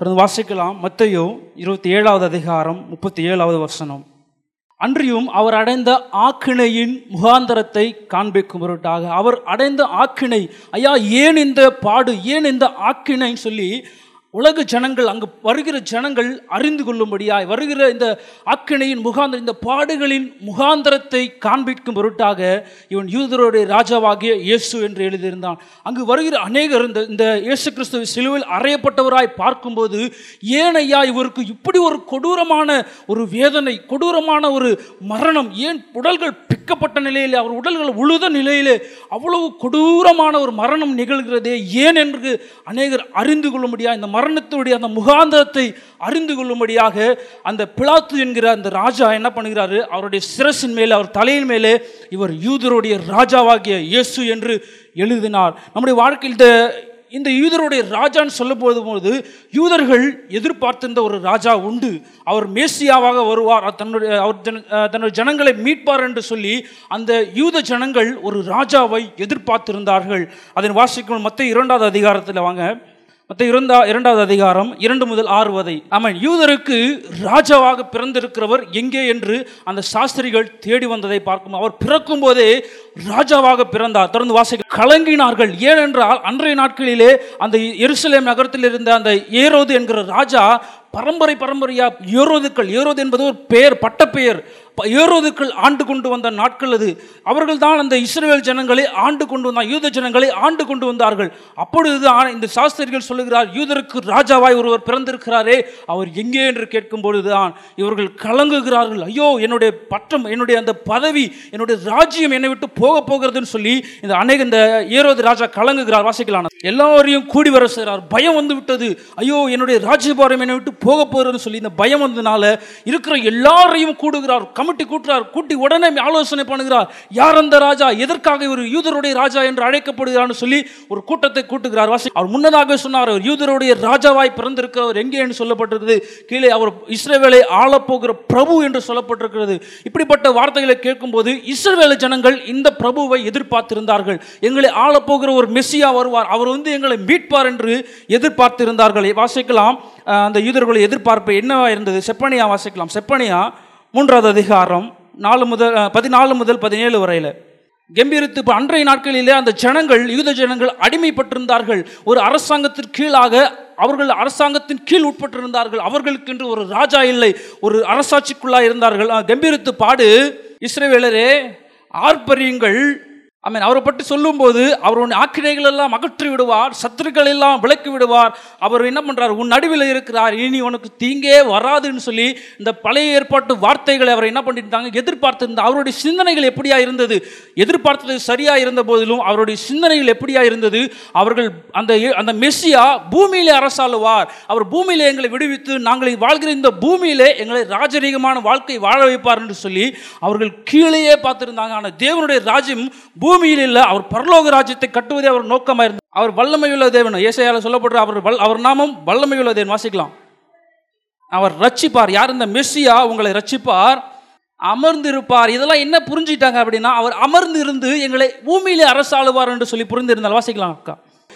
தொடர்ந்து வாசிக்கலாம். மத்தையோ இருபத்தி ஏழாவது அதிகாரம் முப்பத்தி ஏழாவது வசனம். அன்றியும் அவர் அடைந்த ஆக்கினையின் முகாந்தரத்தை காண்பிக்கும் பொருட்டாக அவர் அடைந்த ஆக்கினை ஐயா ஏன் இந்த பாடு? ஏன் இந்த ஆக்கினைன்னு சொல்லி உலக ஜனங்கள் அங்கு வருகிற ஜனங்கள் அறிந்து கொள்ளும்படியாய் வருகிற இந்த அக்கினையின் முகாந்திர இந்த பாடுகளின் முகாந்திரத்தை காண்பிக்கும் பொருட்டாக இவன் யூதருடைய ராஜாவாகிய இயேசு என்று எழுதியிருந்தான். அங்கு வருகிற அநேகர் இந்த இந்த இயேசு கிறிஸ்துவ சிலுவில் அறையப்பட்டவராய் பார்க்கும்போது ஏனையா இவருக்கு இப்படி ஒரு கொடூரமான ஒரு வேதனை கொடூரமான ஒரு மரணம் ஏன் உடல்கள் பிக்கப்பட்ட நிலையிலே அவர் உடல்கள் உழுத நிலையிலே அவ்வளவு கொடூரமான ஒரு மரணம் நிகழ்கிறதே ஏன் என்று அநேகர் அறிந்து கொள்ளும்படியா இந்த மரணத்துடைய அந்த முகாந்தத்தை அறிந்து கொள்ளும்படியாக அந்த பிளாத்து என்கிற அந்த ராஜா என்ன பண்ணுகிறாரு? அவருடைய சிரசின் மேலே அவர் தலையின் மேலே இவர் யூதருடைய ராஜாவாகிய இயேசு என்று எழுதினார். நம்முடைய வாழ்க்கையில் இந்த இந்த யூதருடைய ராஜான்னு சொல்லும் போது யூதர்கள் எதிர்பார்த்திருந்த ஒரு ராஜா உண்டு. அவர் மேசியாவாக வருவார். தன்னுடைய அவர் தன்னுடைய ஜனங்களை மீட்பார் என்று சொல்லி அந்த யூத ஜனங்கள் ஒரு ராஜாவை எதிர்பார்த்திருந்தார்கள். அதன் வாசிக்கும் மற்ற இரண்டாவது அதிகாரத்தில் வாங்க. மற்ற இரண்டா இரண்டாவது அதிகாரம் இரண்டு முதல் ஆறு வதை. ஆமாம் யூதருக்கு ராஜாவாக பிறந்திருக்கிறவர் எங்கே என்று அந்த சாஸ்திரிகள் தேடி வந்ததை பார்க்கும். அவர் பிறக்கும் போதே ராஜாவாக பிறந்தார். தொடர்ந்து வாசிக்க. கலங்கினார்கள். ஏனென்றால் அன்றைய நாட்களிலே அந்த எருசலேம் நகரத்தில் இருந்த அந்த ஏரோது என்கிற ராஜா பரம்பரை பரம்பரையாக ஏரோதுக்கள். ஏரோது என்பது ஒரு பெயர் பட்டப்பெயர். ப- ஏரோதுக்கள் ஆண்டு கொண்டு வந்த நாட்கள் அது. அவர்கள் தான் அந்த இஸ்ரேல் ஜனங்களை ஆண்டு கொண்டு வந்தார் யூத ஜனங்களை ஆண்டு கொண்டு வந்தார்கள். அப்பொழுதுதான் இந்த சாஸ்திரிகள் சொல்லுகிறார் யூதருக்கு ராஜாவாய் ஒருவர் பிறந்திருக்கிறாரே. அவர் எங்கே என்று கேட்கும் பொழுதுதான் இவர்கள் கலங்குகிறார்கள். ஐயோ என்னுடைய பட்டம் என்னுடைய அந்த பதவி என்னுடைய ராஜ்யம் என்னை விட்டு போக போகிறதுன்னு சொல்லி இந்த அநேக இந்த ஏரோது ராஜா கலங்குகிறார் வாசிக்கலான. எல்லாரையும் கூடி வர செய்கிறார். பயம் வந்து விட்டது. ஐயோ என்னுடைய ராஜ்யபாரம் என்னை விட்டு போக போகிறதுன்னு சொல்லி இந்த பயம் வந்ததுனால இருக்கிற எல்லாரையும் கூடுகிறார் கமிட்டி கூட்டுறார் கூட்டி உடனே ஆலோசனை பண்ணுகிறார். யார் அந்த ராஜா? எதற்காக இவர் யூதருடைய ராஜா என்று அழைக்கப்படுகிறான்னு சொல்லி ஒரு கூட்டத்தை கூட்டுகிறார். வாசி அவர் முன்னதாக சொன்னார் அவர் யூதருடைய ராஜாவாய் பிறந்திருக்கிறவர் எங்கே என்று சொல்லப்பட்டிருக்கிறது? கீழே அவர் இஸ்ரேவேலை ஆளப்போகிற பிரபு என்று சொல்லப்பட்டிருக்கிறது. இப்படிப்பட்ட வார்த்தைகளை கேட்கும்போது இஸ்ரேவேல ஜனங்கள் இந்த பிரபுவை எதிர்பார்த்திருந்தார்கள். எங்களை ஆளப்போகிற ஒரு மெஸ்ஸியா வருவார். அவர் வந்து எங்களை மீட்பார் என்று எதிர்பார்த்திருந்தார்கள். வாசிக்கலாம் அந்த யூதர்கள் யூதர்களுடைய எதிர்பார்ப்பு என்னவாக இருந்தது? செப்பனியா வாசிக்கலாம். செப்பனியா மூன்றாவது அதிகாரம் நாலு முதல் பதினாலு முதல் பதினேழு வரையில். கம்பீரித்து இப்போ அன்றைய நாட்களிலே அந்த ஜனங்கள் யூத ஜனங்கள் அடிமைப்பட்டிருந்தார்கள். ஒரு அரசாங்கத்திற்கு கீழாக அவர்கள் அரசாங்கத்தின் கீழ் உட்பட்டிருந்தார்கள். அவர்களுக்கென்று ஒரு ராஜா இல்லை ஒரு அரசாட்சிக்குள்ளாக இருந்தார்கள் கம்பீரித்து பாடு. இஸ்ரேவேலரே ஆர்ப்பரியுங்கள். I அவரை பற்றி சொல்லும்போது அவருடைய ஆக்கினைகள் எல்லாம் அகற்றி விடுவார் சத்துருக்கள் எல்லாம் விளக்கி விடுவார் அவர் என்ன பண்ணுறார் உன் நடுவில் இருக்கிறார். இனி உனக்கு தீங்கே வராதுன்னு சொல்லி இந்த பழைய ஏற்பாட்டு வார்த்தைகளை அவர் என்ன பண்ணியிருந்தாங்க எதிர்பார்த்திருந்தார் அவருடைய சிந்தனைகள் எப்படியா இருந்தது? எதிர்பார்த்தது சரியா இருந்த போதிலும் அவருடைய சிந்தனைகள் எப்படியா இருந்தது? அவர்கள் அந்த அந்த மெஸ்ஸியா பூமியிலே அரசாளுவார். அவர் பூமியிலே எங்களை விடுவித்து நாங்கள் வாழ்கிற இந்த பூமியிலே எங்களை ராஜரீகமான வாழ்க்கை வாழ வைப்பார் என்று சொல்லி அவர்கள் கீழேயே பார்த்துருந்தாங்க. ஆனால் தேவனுடைய ராஜ்யம் பூமியில் இல்லை அவர் பரலோக ராஜ்யத்தை கட்டுவதே அவர் நோக்கமாக இருந்தது. அவர் வல்லமையுள்ள தேவன். ஏசையால் சொல்லப்படுற அவர் வல் அவர் நாமம் வல்லமையுள்ள தேவன். வாசிக்கலாம். அவர் ரட்சிப்பார். யார் இந்த மெஸ்ஸியா? உங்களை ரட்சிப்பார். அமர்ந்திருப்பார். இதெல்லாம் என்ன புரிஞ்சுட்டாங்க அப்படின்னா அவர் அமர்ந்து இருந்து எங்களை பூமியிலே அரசாளுவார் என்று சொல்லி புரிந்திருந்தால் வாசிக்கலாம் அக்கா.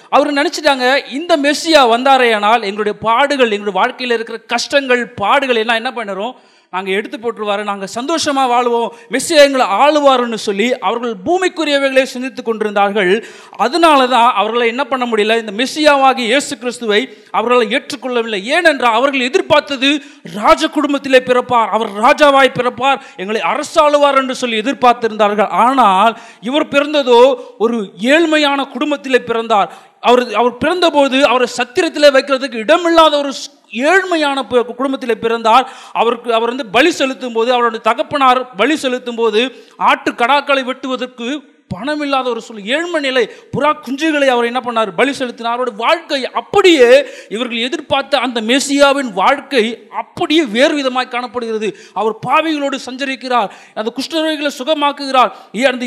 அவர் நினச்சிட்டாங்க இந்த மெஸ்ஸியா வந்தாரேயானால் எங்களுடைய பாடுகள் எங்களுடைய வாழ்க்கையில் இருக்கிற கஷ்டங்கள் பாடுகள் எல்லாம் என்ன பண்ணுறோம் நாங்கள் எடுத்து போட்டுருவாரு நாங்கள் சந்தோஷமாக வாழுவோம் மெஸ்ஸியா எங்களை ஆளுவாருன்னு சொல்லி அவர்கள் பூமிக்குரியவைகளை சிந்தித்து கொண்டிருந்தார்கள். அதனால தான் அவர்களை என்ன பண்ண முடியல? இந்த மெஸ்ஸியாவாகி இயேசு கிறிஸ்துவை அவர்களை ஏற்றுக்கொள்ளவில்லை. ஏனென்றால் அவர்கள் எதிர்பார்த்தது ராஜ குடும்பத்திலே பிறப்பார் அவர் ராஜாவாய் பிறப்பார் எங்களை அரசாளுவார் என்று சொல்லி எதிர்பார்த்திருந்தார்கள். ஆனால் இவர் பிறந்ததோ ஒரு ஏழ்மையான குடும்பத்திலே பிறந்தார். அவர் அவர் பிறந்தபோது அவரை சத்திரத்தில் வைக்கிறதுக்கு இடமில்லாத ஒரு ஸ்- ஏழ்மையான குடும்பத்தில் பிறந்தார் அவருக்கு அவர் வந்து பலி செலுத்தும் போது அவருடைய தகப்பனார் பலி செலுத்தும் போது ஆட்டு கடாக்களை வெட்டுவதற்கு பணம் இல்லாத ஒரு சூழல் ஏழ்மை நிலை புறா குஞ்சுகளை அவர் என்ன பண்ணார்? பலி செலுத்தினார். அவருடைய வாழ்க்கை அப்படியே இவர்கள் எதிர்பார்த்த அந்த மெசியாவின் வாழ்க்கை அப்படியே வேறு விதமாய் காணப்படுகிறது. அவர் பாவிகளோடு சஞ்சரிக்கிறார். அந்த குஷ்டரோகிகளை சுகமாக்குகிறார். அந்த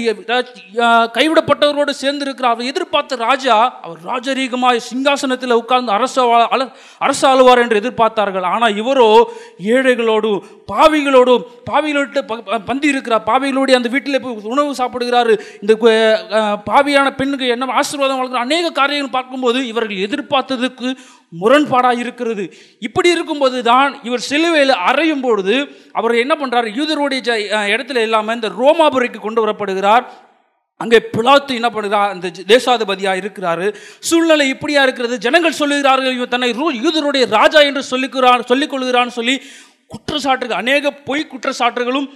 அஹ், கைவிடப்பட்டவரோடு சேர்ந்திருக்கிறார். அவர் எதிர்பார்த்த ராஜா அவர் ராஜரீகமாய் சிங்காசனத்தில் உட்கார்ந்து அரச அரசு ஆளுவார் என்று எதிர்பார்த்தார்கள். ஆனால் இவரோ ஏழைகளோடும் பாவிகளோடும் பாவிகளோடு பந்தி இருக்கிறார் பாவிகளோடு அந்த வீட்டில் போய் உணவு சாப்பிடுகிறாரு. இந்த பாவியான பெண்ணுக்கு என்ன ஆசீர்வாதம் வழங்குற அநேக காரியங்கள் பார்க்கும்போது இவர்கள் எதிர்பார்த்ததுக்கு முரண்பாடாக இருக்கிறது. இப்படி இருக்கும்போது தான் இவர் சிலுவையில் அறையும் பொழுது அவர் என்ன பண்ணுறார் யூதருடைய இடத்துல இல்லாமல் இந்த ரோமாபுரிக்கு கொண்டு வரப்படுகிறார். அங்கே பிலாத்து என்ன பண்ணுறார் அந்த தேசாதிபதியாக இருக்கிறாரு. சூழ்நிலை இப்படியா இருக்கிறது? ஜனங்கள் சொல்லுகிறார்கள் இவன் தன்னை யூதருடைய ராஜா என்று சொல்லிக்கிறான் சொல்லிக் கொள்கிறான்னு சொல்லி குற்றச்சாட்டுகள் அநேக பொய் குற்றச்சாட்டுகளும்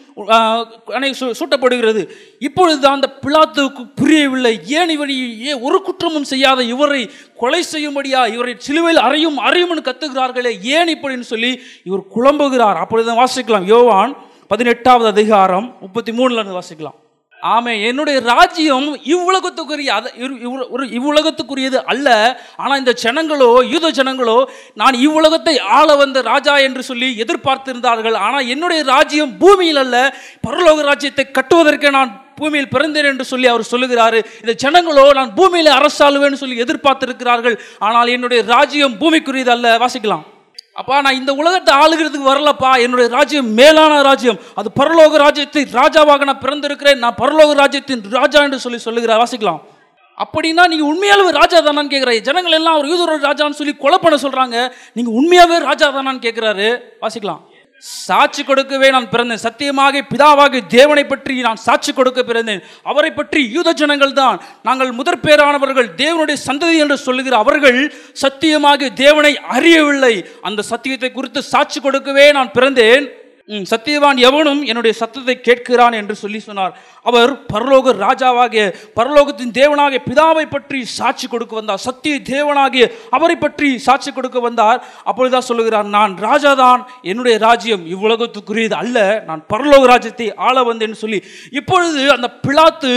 அநேக சு- சூட்டப்படுகிறது. இப்பொழுது அந்த பிலாத்துவுக்கு புரியவில்லை. ஏன் இவர் ஏன் ஒரு குற்றமும் செய்யாத இவரை கொலை செய்யும்படியா இவரை சிலுவையில் அறையும் அறையும்னு கத்துகிறார்களே ஏன் இப்படின்னு சொல்லி இவர் குழம்புகிறார். அப்பொழுது வாசிக்கலாம். யோவான் பதினெட்டாவது அதிகாரம் முப்பத்தி மூணுல இருந்து வாசிக்கலாம். ஆமே என்னுடைய ராஜ்யம் இவ்வுலகத்துக்குரிய அத இரு- ஒரு இவ்வுலகத்துக்குரியது அல்ல. ஆனால் இந்த ஜனங்களோ யூத ஜனங்களோ நான் இவ்வுலகத்தை ஆள வந்த ராஜா என்று சொல்லி எதிர்பார்த்திருந்தார்கள். ஆனால் என்னுடைய ராஜ்யம் பூமியில் அல்ல பரலோக ராஜ்யத்தை கட்டுவதற்கே நான் பூமியில் பிறந்தேன் என்று சொல்லி அவர் சொல்லுகிறாரு. இந்த ஜனங்களோ நான் பூமியில் அரசாளுவேன்னு சொல்லி எதிர்பார்த்திருக்கிறார்கள். ஆனால் என்னுடைய ராஜ்யம் பூமிக்குரியது அல்ல. வாசிக்கலாம். அப்பா நான் இந்த உலகத்தை ஆளுகிறதுக்கு வரலப்பா. என்னுடைய ராஜ்யம் மேலான ராஜ்யம். அது பரலோக ராஜ்யத்தை ராஜாவாக நான் பிறந்திருக்கிறேன். நான் பரலோக ராஜ்யத்தின் ராஜா என்று சொல்லி சொல்லுகிற வாசிக்கலாம். அப்படின்னா நீங்க உண்மையாகவே ராஜா தானான்னு கேட்குறாரு ஜனங்கள் எல்லாம் அவர் யூதரோட ராஜான்னு சொல்லி கொலை பண்ண சொல்றாங்க. நீங்க உண்மையாவே ராஜா தானான்னு கேட்குறாரு வாசிக்கலாம். சாட்சி கொடுக்கவே நான் பிறந்தேன். சத்தியமாக பிதாவாக தேவனை பற்றி நான் சாட்சி கொடுக்க பிறந்தேன். அவரை பற்றி யூத ஜனங்கள் தான். நாங்கள் முதற் பேரானவர்கள் தேவனுடைய சந்ததி என்று சொல்லுகிற அவர்கள் சத்தியமாக தேவனை அறியவில்லை. அந்த சத்தியத்தை குறித்து சாட்சி கொடுக்கவே நான் பிறந்தேன். சத்தியவான் எவனும் என்னுடைய சத்தத்தை கேட்கிறான் என்று சொல்லி சொன்னார். அவர் பரலோக ராஜாவாகிய பரலோகத்தின் தேவனாகிய பிதாவை பற்றி சாட்சி கொடுக்க வந்தார். சத்திய தேவனாகிய அவரை பற்றி சாட்சி கொடுக்க வந்தார். அப்பொழுதுதான் சொல்லுகிறார் நான் ராஜாதான் என்னுடைய ராஜ்யம் இவ்வுலகத்துக்குரியது அல்ல. நான் பரலோக ராஜ்யத்தை ஆள வந்தேன்னு சொல்லி இப்பொழுது அந்த பிலாத்து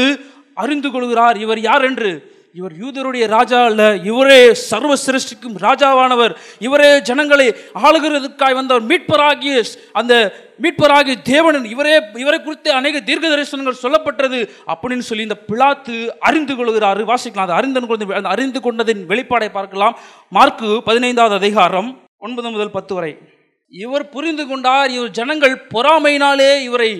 அறிந்து கொள்கிறார். இவர் யார்? என்று இவர் யூதருடைய ராஜா அல்ல. இவரே சர்வ சிருஷ்டிக்கும் ராஜாவானவர். இவரே ஜனங்களை ஆளுகிறதுக்காய் வந்தவர் மீட்பராகிய அந்த மீட்பராகிய தேவனன் இவரே இவரை குறித்து அநேக தீர்க்க தரிசனங்கள் சொல்லப்பட்டது அப்படின்னு சொல்லி இந்த பிளாத்து அறிந்து கொள்கிறார் வாசிக்கலாம். அது அறிந்து கொண்டு அந்த அறிந்து கொண்டதின் வெளிப்பாடை பார்க்கலாம். மார்க்கு பதினைந்தாவது அதிகாரம் ஒன்பது முதல் பத்து வரை. இவர் புரிந்து கொண்டார் இவர் ஜனங்கள் பொறாமையினாலே இவரை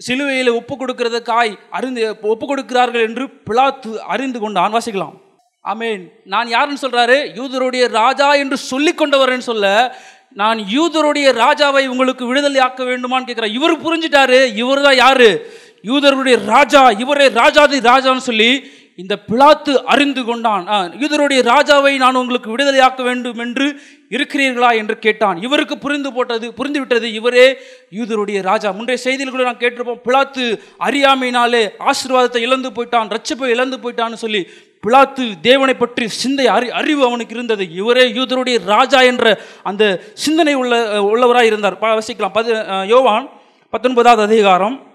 சிலுவையில் ஒப்பு கொடுக்கிறதுக்காய் அறிந்து ஒப்பு கொடுக்கிறார்கள் என்று பிளாத்து அறிந்து கொண்டான் வாசிக்கலாம். ஆமென். நான் யாருன்னு சொல்றாரு? யூதருடைய ராஜா என்று சொல்லி கொண்டவர்னு சொல்ல நான் யூதருடைய ராஜாவை உங்களுக்கு விடுதலை ஆக்க வேண்டுமான்னு கேட்கிறேன் இவர் புரிஞ்சிட்டாரு. இவர் தான் யாரு? யூதருடைய ராஜா. இவரே ராஜாதி ராஜான்னு சொல்லி இந்த பிளாத்து அறிந்து கொண்டான். இதனுடைய யூதருடைய ராஜாவை நான் உங்களுக்கு விடுதலையாக்க வேண்டும் என்று இருக்கிறீர்களா என்று கேட்டான். இவருக்கு புரிந்து போட்டது புரிந்துவிட்டது இவரே யூதருடைய ராஜா. முந்தைய செய்தியில் கூட நான் கேட்டிருப்போம் பிளாத்து அறியாமையினாலே ஆசீர்வாதத்தை இழந்து போயிட்டான் ரட்சிப்பை இழந்து போயிட்டான்னு சொல்லி பிளாத்து தேவனை பற்றி சிந்தை அறி அறிவு அவனுக்கு இருந்தது. இவரே யூதருடைய ராஜா என்ற அந்த சிந்தனை உள்ள உள்ளவராக இருந்தார். ப- வசிக்கலாம். பது யோவான் பத்தொன்பதாவது அதிகாரம்.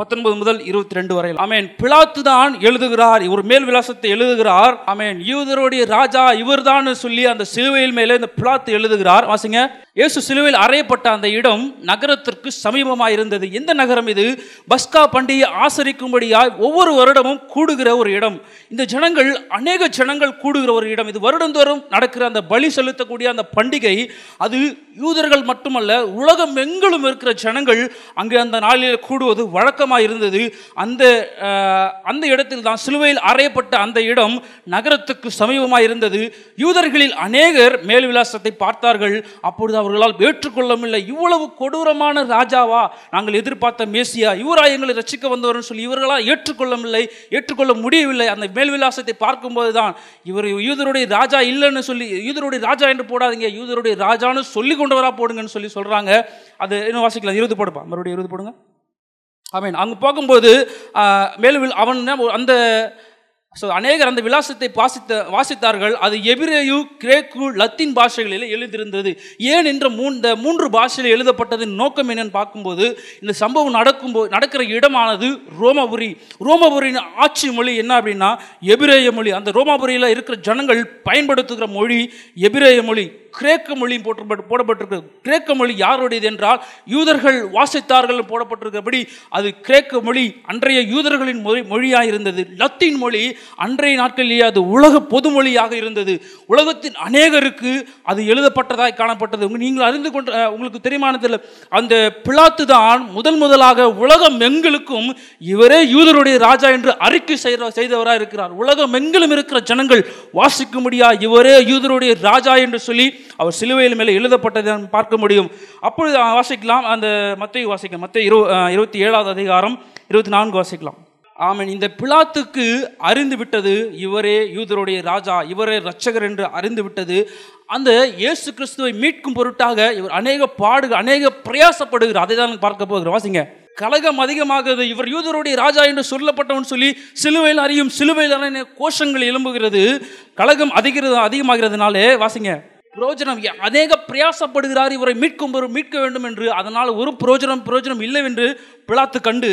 பத்தொன்பது முதல் இருபத்தி ரெண்டு வரையில் அமேன் பிளாத்து தான் எழுதுகிறார். இவர் மேல் விலாசத்தை எழுதுகிறார். அமேன் யூதருடைய ராஜா இவர்தான் சொல்லி அந்த சிலுவையில் மேலே இந்த பிளாத்து எழுதுகிறார். வாசிங்க. இயேசு சிலுவையில் அறையப்பட்ட அந்த இடம் நகரத்திற்கு சமீபமாக இருந்தது. எந்த நகரம் இது? பஸ்கா பண்டிகை ஆசரிக்கும்படியாய் ஒவ்வொரு வருடமும் கூடுகிற ஒரு இடம். இந்த ஜனங்கள் அநேக ஜனங்கள் கூடுகிற ஒரு இடம். இது வருடந்தோறும் நடக்கிற அந்த பலி செலுத்தக்கூடிய அந்த பண்டிகை. அது யூதர்கள் மட்டுமல்ல உலகம் எங்கிலும் இருக்கிற ஜனங்கள் அங்கே அந்த நாளில் கூடுவது வழக்கம் வழக்கமாக இருந்தது அந்த அந்த இடத்தில் தான் சிலுவையில் அறையப்பட்ட அந்த இடம் நகரத்துக்கு சமீபமாக இருந்தது யூதர்களில் அநேகர் மேல் விலாசத்தை பார்த்தார்கள். அப்பொழுது அவர்களால் ஏற்றுக்கொள்ளவில்லை. இவ்வளவு கொடூரமான ராஜாவா? நாங்கள் எதிர்பார்த்த மேசியா. இவரா எங்களை ரசிக்க வந்தவர்னு சொல்லி இவர்களால் ஏற்றுக்கொள்ளவில்லை ஏற்றுக்கொள்ள முடியவில்லை. அந்த மேல் விலாசத்தை பார்க்கும்போது தான் இவர் யூதருடைய ராஜா இல்லைன்னு சொல்லி யூதருடைய ராஜா என்று போடாதீங்க. யூதருடைய ராஜான்னு சொல்லி கொண்டவரா போடுங்கன்னு சொல்லி சொல்றாங்க. அது இன்னும் வாசிக்கலாம். இருபது போடுப்பா. மறுபடியும் இருபது போடுங்க. அவன் அங்கே போகும்போது மேலும் அவன் என்ன- அந்த ஸோ அநேகர் அந்த விலாசத்தை வாசித்த வாசித்தார்கள். அது எபிரேயு கிரேக்கு லத்தீன் பாஷைகளில் எழுதியிருந்தது ஏன் என்ற மூ இந்த மூன்று பாஷையில் எழுதப்பட்டதின் நோக்கம் என்னன்னு பார்க்கும்போது இந்த சம்பவம் நடக்கும்போது நடக்கிற இடமானது ரோமபுரி. ரோமபுரியின் ஆட்சி மொழி என்ன அப்படின்னா எபிரேய மொழி. அந்த ரோமாபுரியில் இருக்கிற ஜனங்கள் பயன்படுத்துகிற மொழி எபிரேய மொழி. கிரேக்க மொழியும் போட்டு போடப்பட்டிருக்கிறது. கிரேக்க மொழி யாருடையது என்றால் யூதர்கள் வாசித்தார்கள் போடப்பட்டிருக்கிறபடி அது கிரேக்க மொழி அன்றைய யூதர்களின் மொழி மொழியாக இருந்தது லத்தீன் மொழி அன்றைய நாட்களிலேயே அது உலக பொதுமொழியாக இருந்தது. உலகத்தின் அநேகருக்கு அது எழுதப்பட்டதாய் காணப்பட்டது. நீங்கள் அறிந்து கொண்ட உங்களுக்கு தெரியுமானதில் அந்த பிளாத்து தான் முதல் முதலாக உலகம் எங்களுக்கும் இவரே யூதருடைய ராஜா என்று அறிக்கை செய்த செய்தவராக இருக்கிறார் உலகம் எங்கிலும் இருக்கிற ஜனங்கள் வாசிக்கும்படியா இவரே யூதருடைய ராஜா என்று சொல்லி அவர் சிலுவையில் மேலே எழுதப்பட்டதை நாம் பார்க்க முடியும். அப்பொழுது வாசிக்கலாம் அந்த மத்திய வாசிக்கலாம். மத்திய இரு இருபத்தி ஏழாவது அதிகாரம் இருபத்தி நான்கு வாசிக்கலாம். ஆமன். இந்த பிலாத்துக்கு அறிந்து விட்டது இவரே யூதருடைய ராஜா இவரே ரட்சகர் என்று அறிந்து விட்டது. அந்த இயேசு கிறிஸ்துவை மீட்கும் பொருட்டாக இவர் அநேக பாடுகள் அநேக பிரயாசப்படுகிறார். அதை தான் பார்க்க போகிறோம். வாசிங்க. கலகம் அதிகமாகிறது. இவர் யூதருடைய ராஜா என்று சொல்லப்பட்டவன் சொல்லி சிலுவையில் அறியும் சிலுவையில் கோஷங்கள் எழும்புகிறது. கலகம் அதிகிறது அதிகமாகிறதுனாலே வாசிங்க. புரோஜனம் அநேக பிரயாசப்படுகிறார் இவரை மீட்கும் மீட்க வேண்டும் என்று. அதனால் ஒரு பிரயோஜனம் பிரயோஜனம் இல்லை என்று பிளாத்து கண்டு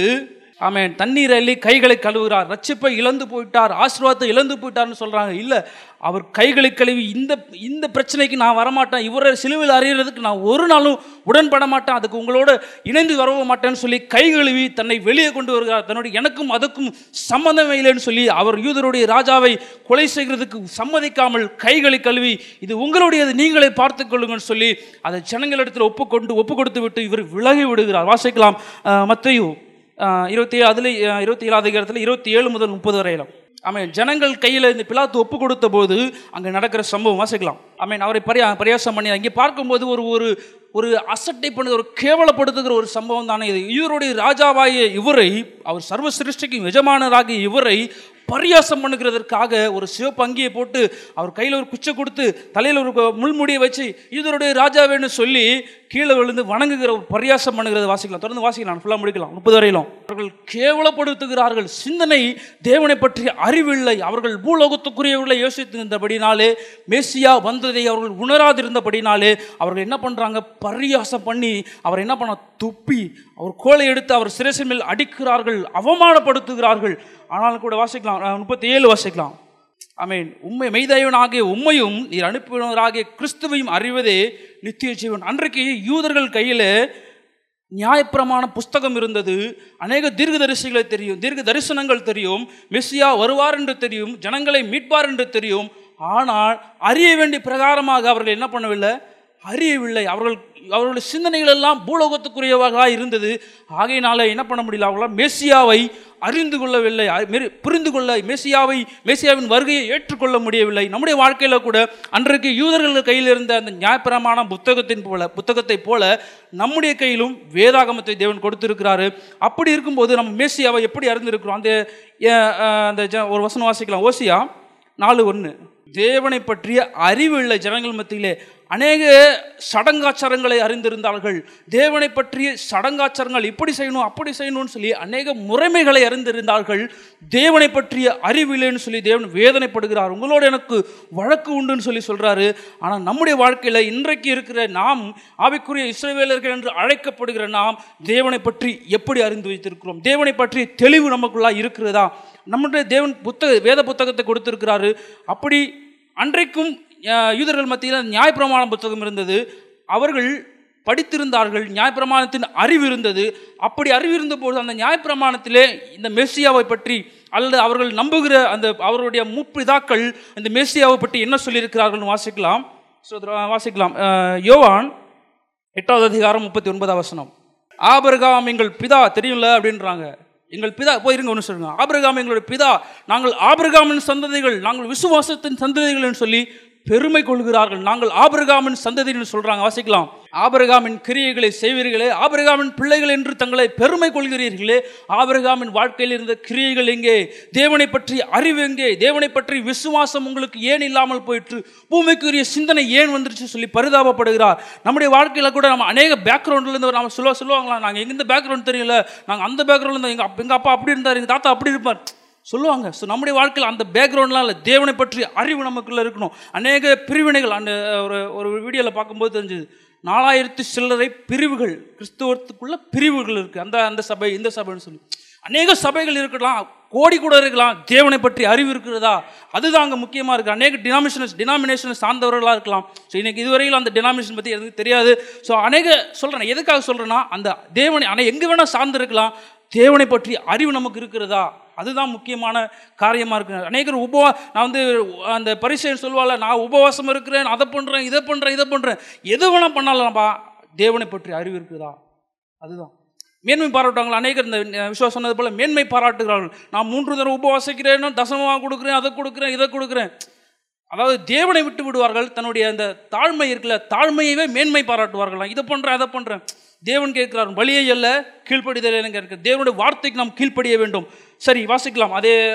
ஆமென். தண்ணீர் அள்ளி கைகளை கழுவுகிறார். ரட்சிப்பை இழந்து போயிட்டார். ஆசீர்வாதத்தை இழந்து போயிட்டார்னு சொல்கிறாங்க இல்லை அவர் கைகளை கழுவி இந்த இந்த பிரச்சனைக்கு நான் வரமாட்டேன். இவரை சிலுவையில் அறியறதுக்கு நான் ஒரு நாளும் உடன்பட மாட்டேன். அதுக்கு உங்களோட இணைந்து வரவும் மாட்டேன்னு சொல்லி கை கழுவி தன்னை வெளியே கொண்டு வருகிறார். தன்னுடைய எனக்கும் அதுக்கும் சம்மந்தமே இல்லைன்னு சொல்லி அவர் யூதருடைய ராஜாவை கொலை செய்கிறதுக்கு சம்மதிக்காமல் கைகளை கழுவி இது உங்களுடையது நீங்களே பார்த்து கொள்ளுங்கன்னு சொல்லி அதை ஜனங்களிடத்தில் ஒப்புக்கொண்டு ஒப்பு கொடுத்து விட்டு இவர் விலகி விடுகிறார். வாசிக்கலாம். மத்தையும் இருபத்தி ஏழு அதில் இருபத்தி ஏழாவது அதிகாரத்தில் இருபத்தி ஏழு முதல் முப்பது வரையிலும் ஆமென். ஜனங்கள் கையில் இந்த பிலாத்து ஒப்பு கொடுத்த போது அங்கே நடக்கிற சம்பவம் வாசிக்கலாம். ஆமென். அவரை பரியா பிரயாசம் பண்ணி அங்கே பார்க்கும்போது ஒரு ஒரு ஒரு அசட்டை பண்ணுற ஒரு கேவலப்படுத்துகிற ஒரு சம்பவம் தானே இது. இவருடைய ராஜாவாகிய இவரை அவர் சர்வ சிருஷ்டிக்கும் எஜமானராகிய இவரை பரியாசம் பண்ணுகிறதற்காக ஒரு சிவப்பு அங்கியை போட்டு அவர் கையில் ஒரு குச்சை கொடுத்து தலையில் ஒரு முள்முடியை வச்சு இதனுடைய ராஜாவேன்னு சொல்லி கீழே விழுந்து வணங்குகிற ஒரு பரியாசம் பண்ணுகிறத வாசிக்கலாம். தொடர்ந்து வாசிக்கலாம். ஃபுல்லாக முடிக்கலாம். முப்பது வரையிலும் அவர்கள் கேவலப்படுத்துகிறார்கள். சிந்தனை தேவனை பற்றிய அறிவில்லை. அவர்கள் பூலோகத்துக்குரியவர்களை யோசித்திருந்தபடினாலே மேசியா வந்ததை அவர்கள் உணராதிருந்தபடினாலே அவர்கள் என்ன பண்ணுறாங்க பரியாசம் பண்ணி அவர் என்ன பண்ண? துப்பி அவர் கோலை எடுத்து அவர் சிரசின் மேல் அடிக்கிறார்கள் அவமானப்படுத்துகிறார்கள். ஆனாலும் கூட வாசிக்கலாம். முப்பத்தி ஏழு வாசிக்கலாம். மீன் உண்மை மெய்தேவனாகிய உண்மையும் நீர் அனுப்பினராகிய கிறிஸ்துவையும் அறிவதே நித்திய ஜீவன் அன்றைக்கு யூதர்கள் கையில் நியாயப்பிரமாண புஸ்தகம் இருந்தது. அநேக தீர்க்க தரிசிகளை தெரியும். தீர்க்க தரிசனங்கள் தெரியும். மெஸ்ஸியா வருவார் என்று தெரியும். ஜனங்களை மீட்பார் என்று தெரியும். ஆனால் அறிய வேண்டிய பிரகாரமாக அவர்கள் என்ன பண்ணவில்லை? அறியவில்லை. அவர்கள் அவர்களுடைய சிந்தனைகள் எல்லாம் பூலோகத்துக்குரியவர்களாக இருந்தது. ஆகையினால என்ன பண்ண முடியல? அவர்களால் மெஸ்ஸியாவை அறிந்து கொள்ளவில்லை. புரிந்து கொள்ள மேசியாவை மேசியாவின் வருகையை ஏற்றுக்கொள்ள முடியவில்லை. நம்முடைய வாழ்க்கையில் கூட அன்றைக்கு யூதர்கள் கையில் இருந்த அந்த நியாயப்பிரமான புத்தகத்தின் போல புத்தகத்தைப் போல நம்முடைய கையிலும் வேதாகமத்தை தேவன் கொடுத்திருக்கிறாரு. அப்படி இருக்கும்போது நம்ம மேசியாவை எப்படி அறிந்திருக்கிறோம்? அந்த அந்த ஜ- ஒரு வசனம் வாசிக்கலாம். ஓசியா நாலு ஒன்று தேவனை பற்றிய அறிவு இல்லை ஜனங்கள் மத்தியிலே அநேக சடங்காச்சாரங்களை அறிந்திருந்தார்கள். தேவனை பற்றிய சடங்காச்சாரங்கள் இப்படி செய்யணும் அப்படி செய்யணும்னு சொல்லி அநேக முறைமைகளை அறிந்திருந்தார்கள். தேவனை பற்றிய அறிவில்லைன்னு சொல்லி தேவன் வேதனைப்படுகிறார். உங்களோட எனக்கு வழக்கு உண்டுன்னு சொல்லி சொல்கிறாரு ஆனால் நம்முடைய வாழ்க்கையில் இன்றைக்கு இருக்கிற நாம் ஆவிக்குரிய இஸ்ரவேலர்கள் என்று அழைக்கப்படுகிற நாம் தேவனை பற்றி எப்படி அறிந்து வைத்திருக்கிறோம்? தேவனை பற்றிய தெளிவு நமக்குள்ளா இருக்கிறதா? நம்முடைய தேவன் புத்தக வேத புத்தகத்தை கொடுத்திருக்கிறாரு. அப்படி அன்றைக்கும் யூதர்கள் மத்தியில் நியாயப்பிரமாண புத்தகம் இருந்தது. அவர்கள் படித்திருந்தார்கள் நியாயப்பிரமாணத்தின் அறிவு இருந்தது. அப்படி அறிவு இருந்தபோது அந்த நியாயப்பிரமாணத்திலே இந்த மெஸ்ஸியாவை பற்றி அல்லது அவர்கள் நம்புகிற அந்த அவருடைய முப்பிதாக்கள் இந்த மெஸ்ஸியாவை பற்றி என்ன சொல்லியிருக்கிறார்கள்னு வாசிக்கலாம். ஸோ வாசிக்கலாம். யோவான் எட்டாவது அதிகாரம் முப்பத்தி ஒன்பதாம் வசனம். ஆபரகாம் எங்கள் பிதா தெரியும்ல? அப்படின்றாங்க. எங்கள் பிதா போயிருங்க ஒன்று சொல்லுங்க. ஆபிரகாம் எங்களுடைய பிதா நாங்கள் ஆபிரகாமின் சந்ததிகள் நாங்கள் விசுவாசத்தின் சந்ததிகள்னு சொல்லி பெருமை கொள்கிறார்கள். நாங்கள் ஆபிரகாமின் சந்ததின்னு சொல்றாங்க. வாசிக்கலாம். ஆபிரகாமின் கிரியைகளை செய்வீர்களே ஆபிரகாமின் பிள்ளைகள் என்று தங்களை பெருமை கொள்கிறீர்களே ஆபிரகாமின் வாழ்க்கையில் இருந்த கிரியைகள் எங்கே? தேவனை பற்றி அறிவு எங்கே? தேவனை பற்றி விசுவாசம் உங்களுக்கு ஏன் இல்லாமல் போயிற்று? பூமிக்குரிய சிந்தனை ஏன் வந்துருச்சு சொல்லி பரிதாபப்படுகிறார். நம்முடைய வாழ்க்கையில் கூட நம்ம அநேக பேக்ரவுண்ட்லேருந்து நம்ம சொல்லுவா சொல்லுவாங்களா? நாங்கள் எங்கேருந்து பேக்ரவுண்ட் தெரியல. நாங்கள் அந்த பேக்ரவுண்ட்லேருந்து எங்கள் எங்கள் அப்பா அப்படி இருந்தார் எங்கள் தாத்தா அப்படி இருப்பார். சொல்லுவாங்க. ஸோ நம்முடைய வாழ்க்கையில் அந்த பேக்ரவுண்ட்லாம் இல்லை. தேவனை பற்றி அறிவு நமக்குள்ளே இருக்கணும். அநேக பிரிவினைகள் அந்த ஒரு ஒரு வீடியோவில் பார்க்கும்போது தெரிஞ்சது. நாலாயிரத்து சில்லறை பிரிவுகள் கிறிஸ்துவத்துக்குள்ள பிரிவுகள் இருக்குது அந்த அந்த சபை இந்த சபைன்னு சொல்லி. அநேக சபைகள் இருக்கலாம். கோடி கூட இருக்கலாம். தேவனை பற்றி அறிவு இருக்கிறதா? அதுதான் அங்கே முக்கியமாக இருக்குது அநேக டினாமினேஷன் டினாமினேஷனை சார்ந்தவர்களாக இருக்கலாம். ஸோ இன்றைக்கி இதுவரையில் அந்த டினாமினேஷன் பற்றி எதுவும் தெரியாது. ஸோ அநேக சொல்கிறேன் எதுக்காக சொல்கிறேன்னா அந்த தேவனை ஆனால் எங்கே வேணால் சார்ந்து இருக்கலாம் தேவனை பற்றி அறிவு நமக்கு இருக்கிறதா? அதுதான் முக்கியமான காரியமாக இருக்கு. அநேகர் உபவா நான் வந்து அந்த பரிசை சொல்லுவாள் நான் உபவாசம் இருக்கிறேன் அதை பண்ணுறேன் இதை பண்ணுறேன் இதை பண்ணுறேன் எது வேணால் பண்ணலாம்ப்பா தேவனை பற்றி அறிவு இருக்குதா? அதுதான். மேன்மை பாராட்டுவாங்க அநேகர் இந்த விசுவாசம் சொன்னது போல் மேன்மை பாராட்டுகிறார்கள். நான் மூன்று தடவை உபவாசிக்கிறேன் தசமமாக கொடுக்குறேன் அதை கொடுக்குறேன் இதை கொடுக்குறேன். அதாவது தேவனை விட்டு விடுவார்கள் தன்னுடைய அந்த தாழ்மை இருக்குல்ல தாழ்மையவே மேன்மை பாராட்டுவார்களாம் இதை பண்ணுறேன் அதை பண்ணுறேன் தேவன் கேட்கிறார் வழியை அல்ல கீழ்ப்படிதல் என கேட்க தேவனுடைய வார்த்தைக்கு நாம் கீழ்ப்படிய வேண்டும். சரி வாசிக்கலாம். அதே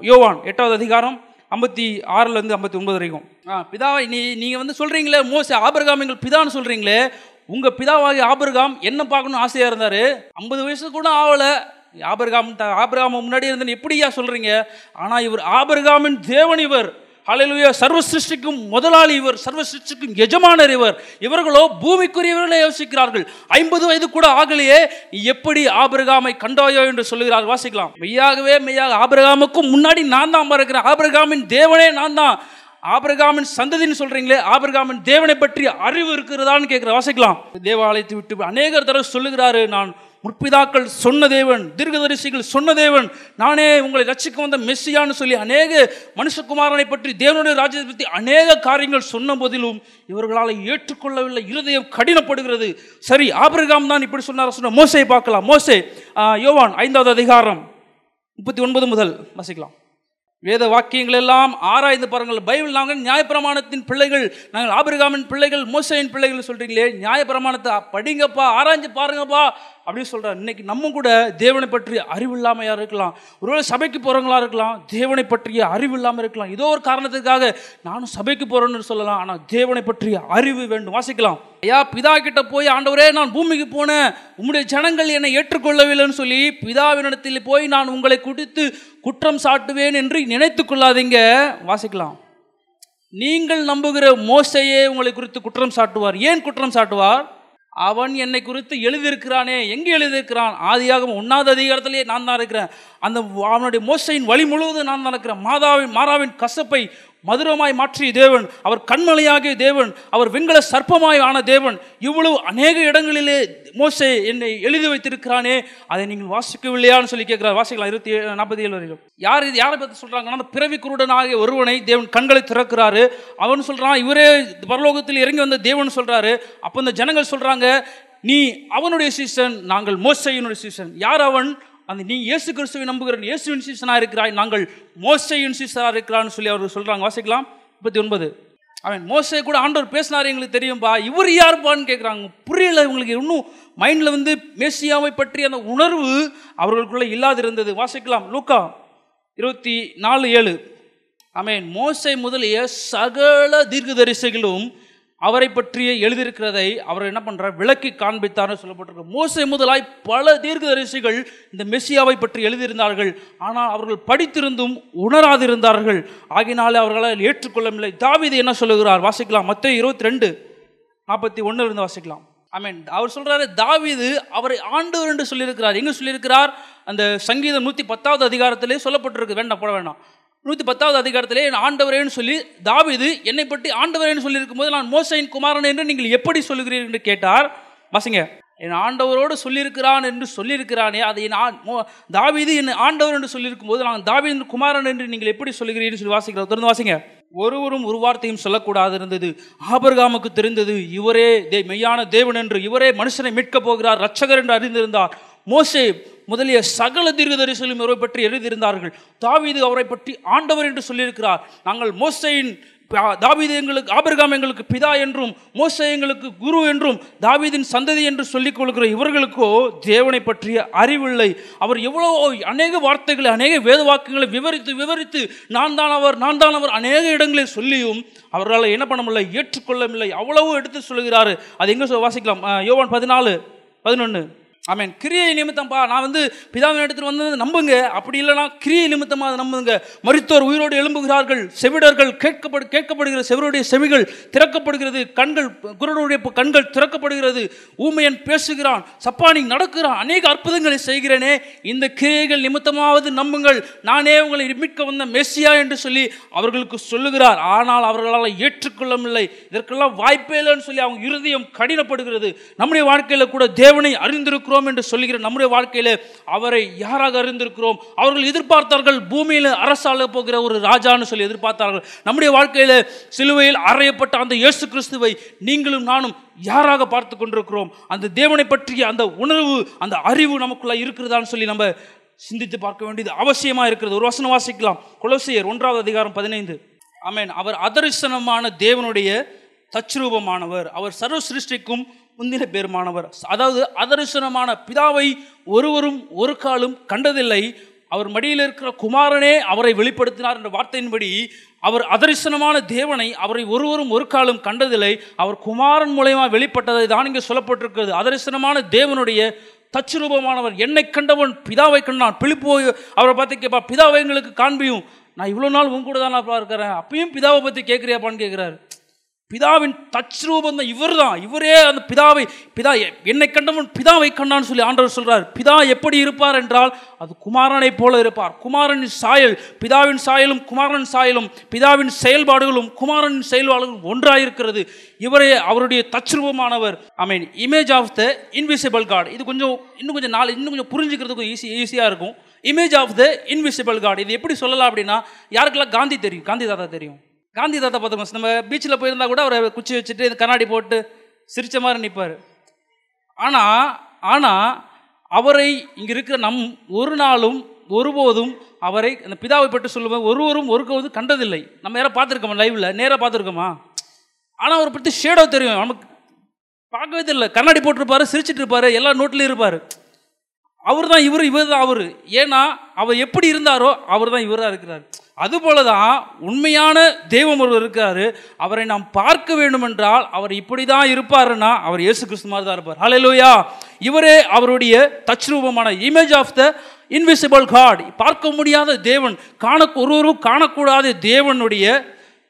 யோவான் எட்டாவது அதிகாரம் ஐம்பத்தி ஆறுலேருந்து ஐம்பத்தி ஒன்பது வரைக்கும். ஆ பிதாவை நீ நீங்கள் வந்து சொல்கிறீங்களே மோச ஆபிரகாம் எங்கள் பிதான்னு சொல்கிறீங்களே உங்கள் பிதாவாகி ஆபிரகாம் என்ன பார்க்கணும்னு ஆசையாக இருந்தார்? ஐம்பது வயசு கூட ஆகலை ஆபிரகாம் த- ஆபிரகாம் முன்னாடி இருந்தேன்னு எப்படியா சொல்கிறீங்க ஆனால் இவர் ஆபிரகாமின் தேவன் இவர். ஹalleluya. சர்வ சிருஷ்டிக்கும் முதலாளி இவர் சர்வ சிருஷ்டிக்கும் எஜமானர் இவர். இவர்களோ பூமிக்குரியவர்களே யோசிக்கிறார்கள். ஐம்பது வயது கூட ஆகலையே. எப்படி ஆபிரகாமை கண்டாயோ என்று சொல்லுகிறார் வாசிக்கலாம். மெய்யாகவே மெய்யாக ஆபிரகாமுக்கும் முன்னாடி நான் தான் இருக்கிறேன் ஆபிரகாமின் தேவனே நான் தான். ஆபிரகாமின் சந்ததின்னு சொல்றீங்களே ஆபிரகாமின் தேவனை பற்றி அறிவு இருக்கிறதான்னு கேட்கிற வாசிக்கலாம். தேவாலயத்தை விட்டு அநேகர் தடவை சொல்லுகிறாரு நான் முற்பிதாக்கள் சொன்ன தேவன் தீர்க்கதரிசிகள் சொன்ன தேவன் நானே உங்களை ரசிக்க வந்த மெஸ்ஸியான்னு சொல்லி அநேக மனுஷகுமாரனை பற்றி தேவனுடைய ராஜ்யத்தை பற்றி அநேக காரியங்கள் சொன்ன போதிலும் இவர்களால் ஏற்றுக்கொள்ளவில்லை. இருதயம் கடினப்படுகிறது. சரி ஆபிரகாம் தான் இப்படி சொன்னார்? சொன்ன மோசையை பார்க்கலாம். மோசே யோவான் ஐந்தாவது அதிகாரம் முப்பத்தி ஒன்பது முதல் வசிக்கலாம். வேத வாக்கியங்கள் எல்லாம் ஆராய்ந்து பாருங்கள். பைபிள் நாங்கள் நியாயப்பிரமாணத்தின் பிள்ளைகள் நாங்கள் ஆபிரகாமின் பிள்ளைகள் மோசையின் பிள்ளைகள் சொல்றீங்களே நியாயப்பிரமாணத்தை படிங்கப்பா ஆராய்ஞ்சு பாருங்கப்பா அப்படின்னு சொல்கிறார் இன்னைக்கு நம்ம கூட தேவனை பற்றி அறிவு இல்லாமையாக இருக்கலாம். ஒருவேளை சபைக்கு போகிறவங்களா இருக்கலாம் தேவனை பற்றிய அறிவு இல்லாமல் இருக்கலாம். ஏதோ ஒரு காரணத்துக்காக நானும் சபைக்கு போகிறேன்னு சொல்லலாம். ஆனால் தேவனை பற்றிய அறிவு வேண்டும். வாசிக்கலாம். ஐயா பிதா கிட்ட போய் ஆண்டவரே நான் பூமிக்கு போனேன். உம்முடைய ஜனங்கள் என்னை ஏற்றுக்கொள்ளவில்லைன்னு சொல்லி பிதாவினிடத்தில் போய் நான் உங்களை குடித்து குற்றம் சாட்டுவேன் என்று நினைத்து கொள்ளாதீங்க. வாசிக்கலாம். நீங்கள் நம்புகிற மோசையே உங்களை குறித்து குற்றம் சாட்டுவார். ஏன் குற்றம் சாட்டுவார்? அவன் என்னை குறித்து எழுதியிருக்கிறானே எங்கே எழுதியிருக்கிறான்? ஆதியாகவும் ஒன்றாவது அதிகாரத்திலேயே நான் தான் இருக்கிறேன். அந்த அவனுடைய மோசையின் வழி முழுவதும் நான் தான் இருக்கிறேன். மாதாவின் மாறாவின் கசப்பை மதுரமாய் மாற்றிய தேவன் அவர் கண்மலையாகிய தேவன் அவர் வெண்கல சர்ப்பமாய் ஆன தேவன் இவ்வளவு அநேக இடங்களிலே மோசை என்னை எழுதி வைத்திருக்கிறானே அதை நீங்கள் வாசிக்கவில்லையான்னு சொல்லி கேட்கிறார். வாசிக்கலாம் இருபத்தி ஏழு நாற்பத்தி ஏழு வரைக்கும் யார் இது யாரை பற்றி சொல்கிறாங்கன்னா அந்த பிறவி குருடனாகிய ஒருவனை தேவன் கண்களை திறக்கிறாரு. அவன் சொல்கிறான் இவரே பரலோகத்தில் இறங்கி வந்த தேவன் சொல்கிறாரு அப்போ இந்த ஜனங்கள் சொல்கிறாங்க நீ அவனுடைய சீசன் நாங்கள் மோசையினுடைய சீசன். யார் அவன்? அந்த நீ இயேசு கிறிஸ்துவை நம்புகிற இயேசுவின் சீசனாக இருக்கிறாய் நாங்கள் மோசையின் சீசனாக இருக்கிறான்னு சொல்லி அவர் சொல்கிறாங்க வாசிக்கலாம். முப்பத்தி ஒன்பது அவன் மோசை கூட ஆண்டவர் பேசினார் எங்களுக்கு தெரியும்பா. இவர் யாருப்பான்னு கேட்குறாங்க புரியல இவங்களுக்கு. இன்னும் மைண்டில் வந்து மேசியாவை பற்றி அந்த உணர்வு அவர்களுக்குள்ளே இல்லாதிருந்தது. வாசிக்கலாம். லூக்கா இருபத்தி நாலு ஏழு. ஆமென் மோசை முதலிய சகல தீர்க்கதரிசைகளும் அவரை பற்றிய எழுதியிருக்கிறதை அவர் என்ன பண்ணுறார் விளக்கி காண்பித்தார்னு சொல்லப்பட்டிருக்கு. மோசை முதலாய் பல தீர்க்கதரிசிகள் இந்த மெஸ்ஸியாவை பற்றி எழுதியிருந்தார்கள். ஆனால் அவர்கள் படித்திருந்தும் உணராதிருந்தார்கள். ஆகினாலே அவர்களால் ஏற்றுக்கொள்ளவில்லை. தாவீது என்ன சொல்லுகிறார்? வாசிக்கலாம். மற்ற இருபத்தி ரெண்டு நாற்பத்தி ஒன்றில் இருந்து வாசிக்கலாம். ஆமென். அவர் சொல்கிறாரு தாவீது அவரை ஆண்டவர் என்று சொல்லியிருக்கிறார். எங்கே சொல்லியிருக்கிறார்? அந்த சங்கீதம் நூற்றி பத்தாவது அதிகாரத்திலே சொல்லப்பட்டிருக்கு. வேண்டாம் போட வேண்டாம். நூற்றி பத்தாவது அதிகாரத்திலே என் ஆண்டவரேன்னு சொல்லி தாவிது என்னை பற்றி ஆண்டவரேன்னு சொல்லியிருக்கும் போது நான் மோசையின் குமாரன் என்று நீங்கள் எப்படி சொல்லுகிறீர்கள் என்று கேட்டார். வாசிங்க. என் ஆண்டவரோடு சொல்லியிருக்கிறான் என்று சொல்லியிருக்கிறானே அதை என் தாவிது மோ- என் ஆண்டவர் என்று சொல்லியிருக்கும் போது நான் தாவிது குமாரன் என்று நீங்கள் எப்படி சொல்லுகிறீர்கள் சொல்லி வாசிக்கிறோம். தொடர்ந்து வாசிங்க. ஒருவரும் ஒரு வார்த்தையும் சொல்லக்கூடாது இருந்தது ஆபர்காமுக்கு தெரிந்தது இவரே தே மெய்யான தேவன் என்று இவரே மனுஷனை மீட்கப் போகிறார் ரட்சகர் என்று அறிந்திருந்தார். மோசே முதலிய சகல தீர்க்கதரிசிகளும் இவரை பற்றி எழுதியிருந்தார்கள். தாவீது அவரை பற்றி ஆண்டவர் என்று சொல்லியிருக்கிறார். நாங்கள் மோசையின் தாவீது எங்களுக்கு ஆபிரகாம் எங்களுக்கு பிதா என்றும் மோசே எங்களுக்கு குரு என்றும் தாவீதின் சந்ததி என்று சொல்லிக் கொள்கிற இவர்களுக்கோ தேவனை பற்றிய அறிவில்லை. அவர் எவ்வளவோ அநேக வார்த்தைகளை அநேக வேத வாக்குகளை விவரித்து விவரித்து நான் தான் அவர் நான் தான் அவர் அநேக இடங்களில் சொல்லியும் அவர்களால் என்ன பண்ண முடியல ஏற்றுக்கொள்ளவில்லை அவ்வளவு எடுத்து சொல்லுகிறாரு அது எங்கே வாசிக்கலாம். யோவான் பதினாலு பதினொன்று ஆமென். கிரியை நிமித்தம்ப்பா நான் வந்து பிதாவின் இடத்துல வந்தது நம்புங்க. அப்படி இல்லைனா கிரியை நிமித்தமாக அதை நம்புங்க. மருத்துவர் உயிரோடு எழும்புகிறார்கள். செவிடர்கள் கேட்கப்படு கேட்கப்படுகிற செவருடைய செவிகள் திறக்கப்படுகிறது. கண்கள் குரலுடைய கண்கள் திறக்கப்படுகிறது. ஊமையன் பேசுகிறான். சப்பானி நடக்கிறான். அநேக அற்புதங்களை செய்கிறேனே. இந்த கிரியைகள் நிமித்தமாவது நம்புங்கள். நானே உங்களை மீட்க வந்த மெஸ்ஸியா என்று சொல்லி அவர்களுக்கு சொல்லுகிறார். ஆனால் அவர்களால் ஏற்றுக்கொள்ளவில்லை. இதற்கெல்லாம் வாய்ப்பே இல்லைன்னு சொல்லி அவங்க இருதயம் கடினப்படுகிறது. நம்முடைய வாழ்க்கையில் கூட தேவனை அறிந்திருக்கிறோம். என்று சொல்லுகிற நம்முடைய வாழ்க்கையில் அவரை யாராக அறிந்திருக்கிறோம்? அவர்கள் எதிர்பார்த்தார்கள் பூமியில் அரசாள போகிற ஒரு ராஜான்னு சொல்லி எதிர்பார்த்தார்கள். நம்முடைய வாழ்க்கையில் சிலுவையில் அறையப்பட்ட அந்த இயேசு கிறிஸ்துவை நீங்களும் நானும் யாராக பார்த்து கொண்டிருக்கிறோம்? அந்த தேவனை பற்றிய அந்த உணர்வு அந்த அறிவு நமக்குள்ள இருக்கிறதான்னு சொல்லி நம்ம சிந்தித்து பார்க்க வேண்டியது அவசியமா இருக்கிறது. ஒரு வசனம் வாசிக்கலாம். கொலோசியர் ஒன்றாவது அதிகாரம் பதினைந்து. ஆமேன். அவர் அதரிசனமான தேவனுடைய தச்சுரூபமானவர் அவர் சர்வ சிருஷ்டிக்கும் முந்தின பேருமானவர். அதாவது அதரிசனமான பிதாவை ஒருவரும் ஒரு காலும் கண்டதில்லை. அவர் மடியில் இருக்கிற குமாரனே அவரை வெளிப்படுத்தினார் என்ற வார்த்தையின்படி அவர் அதரிசனமான தேவனை அவரை ஒருவரும் ஒரு காலம் கண்டதில்லை. அவர் குமாரன் மூலயமா வெளிப்பட்டதை தான் இங்கே சொல்லப்பட்டிருக்கிறது. அதரிசனமான தேவனுடைய தச்சுரூபமானவர் என்னை கண்டவன் பிதாவை கண்டான். பிழிப்போ அவரை பார்த்து கேட்பா பிதாவை எங்களுக்கு காண்பியும். நான் இவ்வளோ நாள் உன் கூட தான் இருக்கிறேன். அப்பயும் பிதாவை பற்றி கேட்குறியாப்பான்னு கேட்குறாரு. பிதாவின் தச்ரூபம் தான் இவர் தான் இவரே அந்த பிதாவை பிதா என்னை கண்டவன் பிதாவை கண்டான்னு சொல்லி ஆண்டவர் சொல்றார். பிதா எப்படி இருப்பார் என்றால் அது குமாரனைப் போல இருப்பார். குமாரனின் சாயல் பிதாவின் சாயலும் குமாரன் சாயலும் பிதாவின் செயல்பாடுகளும் குமாரனின் செயல்பாடுகளும் ஒன்றாயிருக்கிறது. இவரே அவருடைய தச்ரூபமானவர் I mean image of the invisible God இது கொஞ்சம் இன்னும் கொஞ்சம் நாள் இன்னும் கொஞ்சம் புரிஞ்சுக்கிறதுக்கும் ஈஸி ஈஸியாக இருக்கும். Image of the invisible God இது எப்படி சொல்லலாம் அப்படின்னா யாருக்கெல்லாம் காந்தி தெரியும்? காந்தி தாத்தா தெரியும். காந்தி தாத்தா பார்த்துக்கோங்க. நம்ம பீச்சில் போயிருந்தா கூட அவரை குச்சி வச்சுட்டு இந்த கண்ணாடி போட்டு சிரிச்ச மாதிரி நிற்பார் ஆனால் ஆனால் அவரை இங்கே இருக்கிற நம் ஒரு நாளும் ஒருபோதும் அவரை அந்த பிதாவை பற்றி சொல்லுவோம் ஒருவரும் ஒருக்கவும் கண்டதில்லை. நம்ம யாரும் பார்த்துருக்கோமா லைவில் நேராக பார்த்துருக்கோமா? ஆனால் அவரை பற்றி ஷேடோ தெரியும். நமக்கு பார்க்கவே தெரியல. கண்ணாடி போட்டிருப்பாரு சிரிச்சிட்டு இருப்பாரு எல்லா நோட்லேயும் இருப்பார். அவர் தான் இவர் இவர் தான் அவர். ஏன்னா அவர் எப்படி இருந்தாரோ அவர் தான் இவராக இருக்கிறார். அதுபோல தான் உண்மையான தெய்வம் ஒருவர் இருக்கார் அவரை நாம் பார்க்க வேண்டும் என்றால் அவர் இப்படி தான் இருப்பாருன்னா அவர் இயேசு கிறிஸ்து மாதிரி தான் இருப்பார். ஹalleluya இவரே அவருடைய தச்ரூபமான image of the invisible God பார்க்க முடியாத தேவன் காண ஒருவரும் காணக்கூடாத தேவனுடைய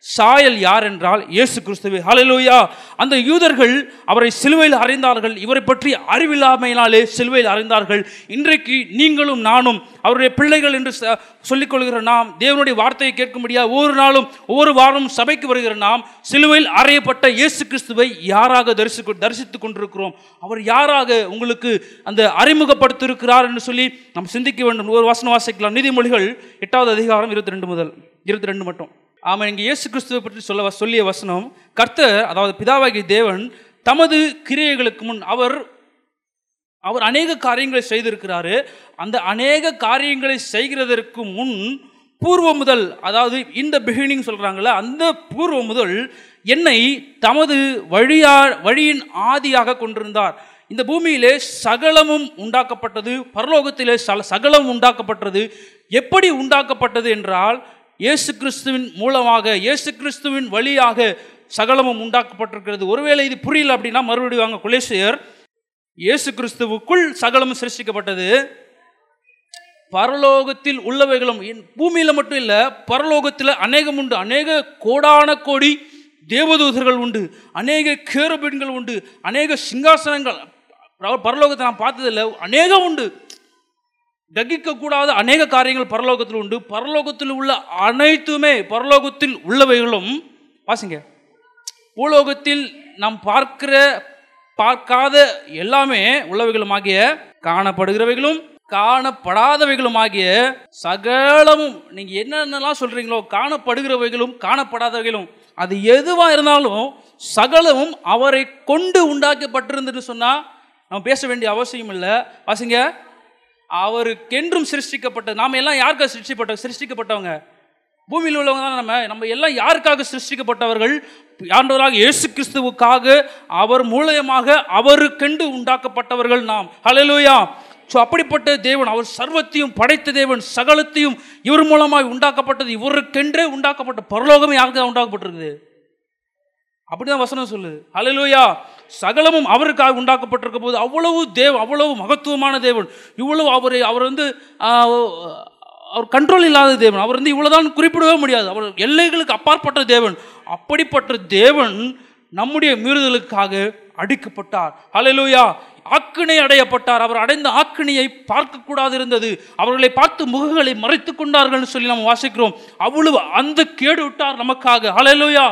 சாயல் யார் என்றால் இயேசு கிறிஸ்துவே. ஹலலூயா அந்த யூதர்கள் அவரை சிலுவையில் அறிந்தார்கள். இவரை பற்றி அறிவில்லாமையினாலே சிலுவையில் அறிந்தார்கள். இன்றைக்கு நீங்களும் நானும் அவருடைய பிள்ளைகள் என்று ச- சொல்லிக் நாம் தேவனுடைய வார்த்தையை கேட்க முடியாது ஒவ்வொரு நாளும் ஒவ்வொரு வாரமும் சபைக்கு வருகிற நாம் சிலுவையில் அறையப்பட்ட இயேசு கிறிஸ்துவை யாராக தரிசி தரிசித்துக் கொண்டிருக்கிறோம்? அவர் யாராக உங்களுக்கு அந்த அறிமுகப்படுத்தியிருக்கிறார் என்று சொல்லி நாம் சிந்திக்க வேண்டும். ஒரு வாசனை வாசிக்கலாம். நீதிமொழிகள் எட்டாவது அதிகாரம் இருபத்தி ரெண்டு முதல் இருபத்தி ரெண்டு மட்டும். ஆமாம் இங்கே இயேசு கிறிஸ்துவை பற்றி சொல்ல சொல்லிய வசனம் கர்த்தர் அதாவது பிதாவாகிய தேவன் தமது கிரியைகளுக்கு முன் அவர் அவர் அநேக காரியங்களை செய்திருக்கிறாரு. அந்த அநேக காரியங்களை செய்கிறதற்கு முன் பூர்வ முதல் அதாவது இந்த பிகினிங் சொல்கிறாங்களே அந்த பூர்வ முதல் என்னை தமது வழியா வழியின் ஆதியாக கொண்டிருந்தார். இந்த பூமியிலே சகலமும் உண்டாக்கப்பட்டது பரலோகத்திலே சல சகலம் உண்டாக்கப்பட்டது. எப்படி உண்டாக்கப்பட்டது என்றால் இயேசு கிறிஸ்துவின் மூலமாக இயேசு கிறிஸ்துவின் வழியாக சகலமும் உண்டாக்கப்பட்டிருக்கிறது. ஒருவேளை இது புரியல அப்படின்னா மறுபடியும் வாங்க குலேசியர் இயேசு கிறிஸ்துவுக்குள் சகலமும் சிருஷ்டிக்கப்பட்டது. பரலோகத்தில் உள்ளவைகளும் பூமியில் மட்டும் இல்லை பரலோகத்தில் அநேகம் உண்டு. அநேக கோடான கோடி தேவதூதர்கள் உண்டு. அநேக கேருபீன்கள் உண்டு. அநேக சிங்காசனங்கள் பரலோகத்தை நான் பார்த்ததில்லை. அநேகம் உண்டு. தகிக்கக்கூடாத அநேக காரியங்கள் பரலோகத்தில் உண்டு. பரலோகத்தில் உள்ள அனைத்துமே பரலோகத்தில் உள்ளவைகளும் வாசிங்க. பூலோகத்தில் நாம் பார்க்கிற பார்க்காத எல்லாமே உள்ளவைகளுமாகிய காணப்படுகிறவைகளும் காணப்படாதவைகளுமாகிய சகலமும் நீங்க என்னென்னலாம் சொல்றீங்களோ காணப்படுகிறவைகளும் காணப்படாதவைகளும் அது எதுவா இருந்தாலும் சகலமும் அவரை கொண்டு உண்டாக்கப்பட்டிருந்துன்னு சொன்னா நம்ம பேச வேண்டிய அவசியம் இல்லை வாசிங்க. அவருக்கென்றும் சிருஷ்டிக்கப்பட்டது நாம் எல்லாம் யாருக்காக சிருஷ்டிப்பட்ட சிருஷ்டிக்கப்பட்டவங்க? பூமியில் உள்ளவங்க தான் நம்ம? நம்ம எல்லாம் யாருக்காக சிருஷ்டிக்கப்பட்டவர்கள்? ஆண்டவராக இயேசு கிறிஸ்துவுக்காக அவர் மூலயமாக அவருக்கென்று உண்டாக்கப்பட்டவர்கள் நாம். ஹலலூயா ஸோ அப்படிப்பட்ட தேவன் அவர் சர்வத்தையும் படைத்த தேவன் சகலத்தையும் இவர் மூலமாக உண்டாக்கப்பட்டது இவருக்கென்றே உண்டாக்கப்பட்ட பரலோகமே யாருக்கு தான் உண்டாக்கப்பட்டிருக்குது? அப்படிதான் வசனம் சொல்லுது. ஹalleluya சகலமும் அவருக்காக உண்டாக்கப்பட்டிருக்க போது அவ்வளவு தேவ அவ்வளவு மகத்துவமான தேவன். இவ்வளவு அவரை அவர் வந்து அவர் கண்ட்ரோல் இல்லாத தேவன். அவர் வந்து இவ்வளோதான் குறிப்பிடவே முடியாது. அவர் எல்லைகளுக்கு அப்பாற்பட்ட தேவன். அப்படிப்பட்ட தேவன் நம்முடைய மீறுதலுக்காக அடிக்கப்பட்டார். ஹalleluya ஆக்கினை அடையப்பட்டார். அவர் அடைந்த ஆக்கினையை பார்க்கக்கூடாது இருந்தது அவர்களை பார்த்து முகங்களை மறைத்து கொண்டார்கள் சொல்லி நாம் வாசிக்கிறோம். அவ்வளவு அந்த கேடு விட்டார் நமக்காக. ஹalleluya